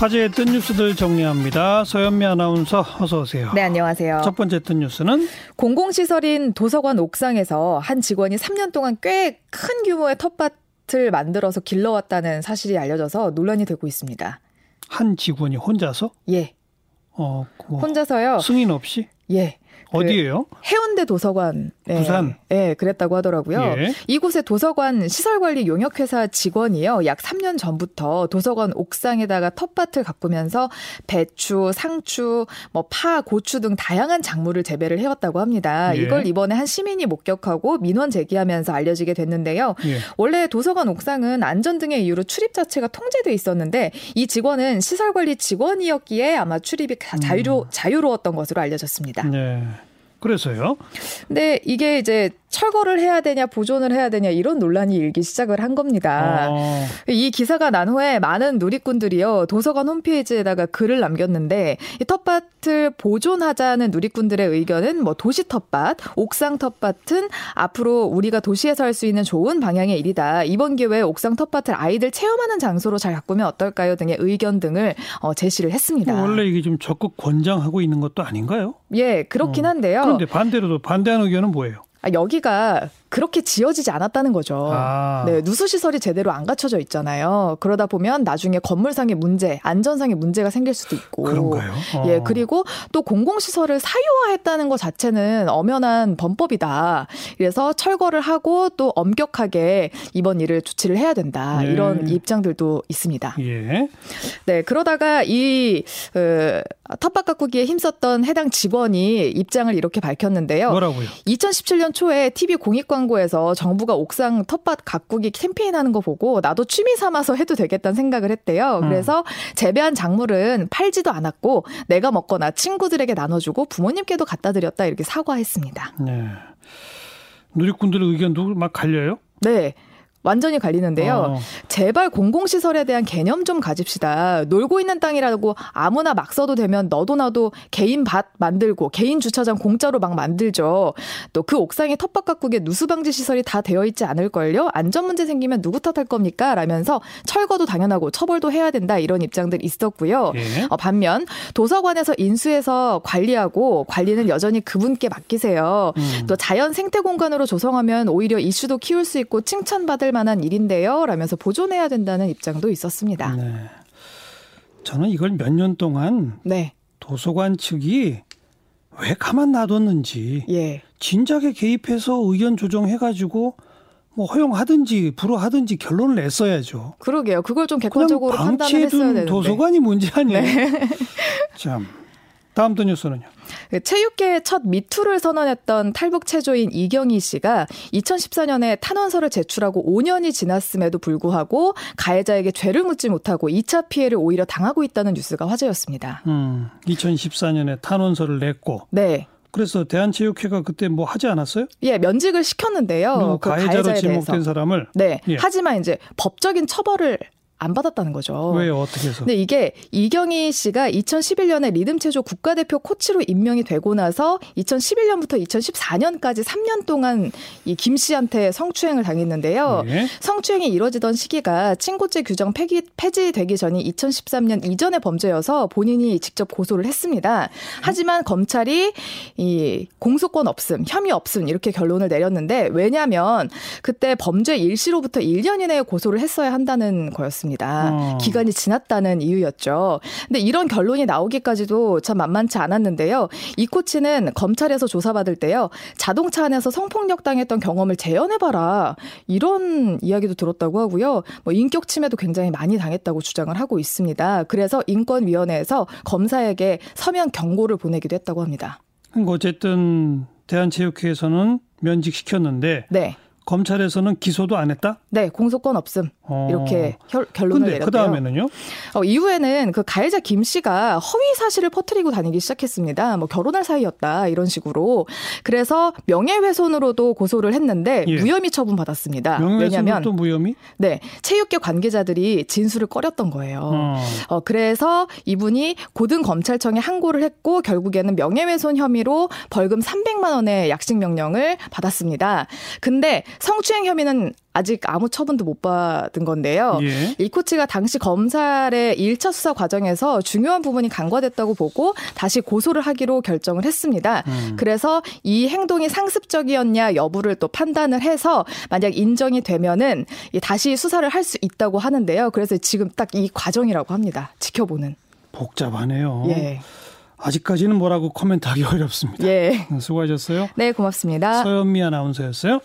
화제의 뜬 뉴스들 정리합니다. 서현미 아나운서 어서 오세요. 네, 안녕하세요. 첫 번째 뜬 뉴스는 공공시설인 도서관 옥상에서 한 직원이 3년 동안 꽤 큰 규모의 텃밭을 만들어서 길러왔다는 사실이 알려져서 논란이 되고 있습니다. 한 직원이 혼자서? 예. 어, 뭐 혼자서요. 승인 없이? 예. 어디예요? 그 해운대 도서관. 네. 부산. 네, 그랬다고 하더라고요. 예. 이곳의 도서관 시설관리 용역회사 직원이요. 약 3년 전부터 도서관 옥상에다가 텃밭을 가꾸면서 배추, 상추, 뭐 파, 고추 등 다양한 작물을 재배를 해왔다고 합니다. 예. 이걸 이번에 한 시민이 목격하고 민원 제기하면서 알려지게 됐는데요. 예. 원래 도서관 옥상은 안전 등의 이유로 출입 자체가 통제돼 있었는데 이 직원은 시설관리 직원이었기에 아마 출입이 자유로, 자유로웠던 것으로 알려졌습니다. 네. 그래서요? 근데 이게 이제 철거를 해야 되냐 보존을 해야 되냐 이런 논란이 일기 시작을 한 겁니다. 어, 이 기사가 난 후에 많은 누리꾼들이요 도서관 홈페이지에다가 글을 남겼는데 이 텃밭을 보존하자는 누리꾼들의 의견은 뭐 도시 텃밭, 옥상 텃밭은 앞으로 우리가 도시에서 할 수 있는 좋은 방향의 일이다. 이번 기회에 옥상 텃밭을 아이들 체험하는 장소로 잘 가꾸면 어떨까요? 등의 의견 등을 어, 제시를 했습니다. 원래 이게 좀 적극 권장하고 있는 것도 아닌가요? 예, 그렇긴 한데요. 그런데 반대로도 반대하는 의견은 뭐예요? 아, 여기가 그렇게 지어지지 않았다는 거죠. 아. 네, 누수 시설이 제대로 안 갖춰져 있잖아요. 그러다 보면 나중에 건물상의 문제, 안전상의 문제가 생길 수도 있고. 그런가요? 어. 예, 그리고 또 공공 시설을 사유화했다는 것 자체는 엄연한 범법이다. 그래서 철거를 하고 또 엄격하게 이번 일을 조치를 해야 된다. 네. 이런 입장들도 있습니다. 예. 네, 그러다가 이 어, 텃밭 가꾸기에 힘썼던 해당 직원이 입장을 이렇게 밝혔는데요. 뭐라고요? 2017년 초에 TV 공익 광고에서 정부가 옥상 텃밭 가꾸기 캠페인하는 거 보고 나도 취미 삼아서 해도 되겠다는 생각을 했대요. 음. 그래서 재배한 작물은 팔지도 않았고 내가 먹거나 친구들에게 나눠주고 부모님께도 갖다 드렸다 이렇게 사과했습니다. 네. 누리꾼들의 의견도 막 갈려요? 네. 완전히 갈리는데요. 어. 제발 공공시설에 대한 개념 좀 가집시다. 놀고 있는 땅이라고 아무나 막 써도 되면 너도 나도 개인 밭 만들고 개인 주차장 공짜로 막 만들죠. 또 그 옥상에 텃밭 가꾸기에 누수 방지 시설이 다 되어 있지 않을걸요? 안전 문제 생기면 누구 탓할 겁니까? 라면서 철거도 당연하고 처벌도 해야 된다. 이런 입장들 있었고요. 예. 어, 반면 도서관에서 인수해서 관리하고 관리는 여전히 그분께 맡기세요. 음. 또 자연 생태 공간으로 조성하면 오히려 이슈도 키울 수 있고 칭찬받을 만한 일인데요. 라면서 보존해야 된다는 입장도 있었습니다. 네. 저는 이걸 몇 년 동안 네. 도서관 측이 왜 가만 놔뒀는지 예. 진작에 개입해서 의견 조정해가지고 뭐 허용하든지 불허하든지 결론을 냈어야죠. 그러게요. 그걸 좀 객관적으로 판단을 했어야 되는데. 네. 도서관이 문제 아니에요. 참. 다음 또 뉴스는요. 그 체육계의 첫 미투를 선언했던 탈북 체조인 이경희 씨가 2014년에 탄원서를 제출하고 5년이 지났음에도 불구하고 가해자에게 죄를 묻지 못하고 2차 피해를 오히려 당하고 있다는 뉴스가 화제였습니다. 음, 2014년에 탄원서를 냈고 네. 그래서 대한체육회가 그때 뭐 하지 않았어요? 예, 면직을 시켰는데요. 그리고 그 가해자로 지목된. 사람을 네. 예. 하지만 이제 법적인 처벌을 안 받았다는 거죠. 왜요? 어떻게 해서? 근데 이게 이경희 씨가 2011년에 리듬체조 국가대표 코치로 임명이 되고 나서 2011년부터 2014년까지 3년 동안 이 김 씨한테 성추행을 당했는데요. 예. 성추행이 이뤄지던 시기가 친고죄 규정 폐기, 폐지되기 전인 2013년 이전의 범죄여서 본인이 직접 고소를 했습니다. 하지만 검찰이 이 공소권 없음, 혐의 없음 이렇게 결론을 내렸는데 왜냐하면 그때 범죄 일시로부터 1년 이내에 고소를 했어야 한다는 거였습니다. 어. 기간이 지났다는 이유였죠. 근데 이런 결론이 나오기까지도 참 만만치 않았는데요. 이 코치는 검찰에서 조사받을 때요. 자동차 안에서 성폭력 당했던 경험을 재현해봐라. 이런 이야기도 들었다고 하고요. 뭐 인격 침해도 굉장히 많이 당했다고 주장을 하고 있습니다. 그래서 인권위원회에서 검사에게 서면 경고를 보내기도 했다고 합니다. 어쨌든 대한체육회에서는 면직시켰는데 네. 검찰에서는 기소도 안 했다? 네, 공소권 없음. 어. 이렇게 혈- 결론을 근데 내렸대요. 그 다음에는요? 어, 이후에는 그 가해자 김 씨가 허위 사실을 퍼뜨리고 다니기 시작했습니다. 뭐 결혼할 사이였다 이런 식으로. 그래서 명예훼손으로도 고소를 했는데 예. 무혐의 처분 받았습니다. 왜냐하면 또 무혐의? 네 체육계 관계자들이 진술을 꺼렸던 거예요. 어. 어, 그래서 이분이 고등 검찰청에 항고를 했고 결국에는 명예훼손 혐의로 벌금 300만 원의 약식 명령을 받았습니다. 근데 성추행 혐의는 아직 아무 처분도 못 받은 건데요. 예. 이 코치가 당시 검찰의 1차 수사 과정에서 중요한 부분이 간과됐다고 보고 다시 고소를 하기로 결정을 했습니다. 음. 그래서 이 행동이 상습적이었냐 여부를 또 판단을 해서 만약 인정이 되면은 다시 수사를 할 수 있다고 하는데요. 그래서 지금 딱 이 과정이라고 합니다. 지켜보는. 복잡하네요. 예. 아직까지는 뭐라고 코멘트하기 어렵습니다. 예. 수고하셨어요. 네, 고맙습니다. 서현미 아나운서였어요.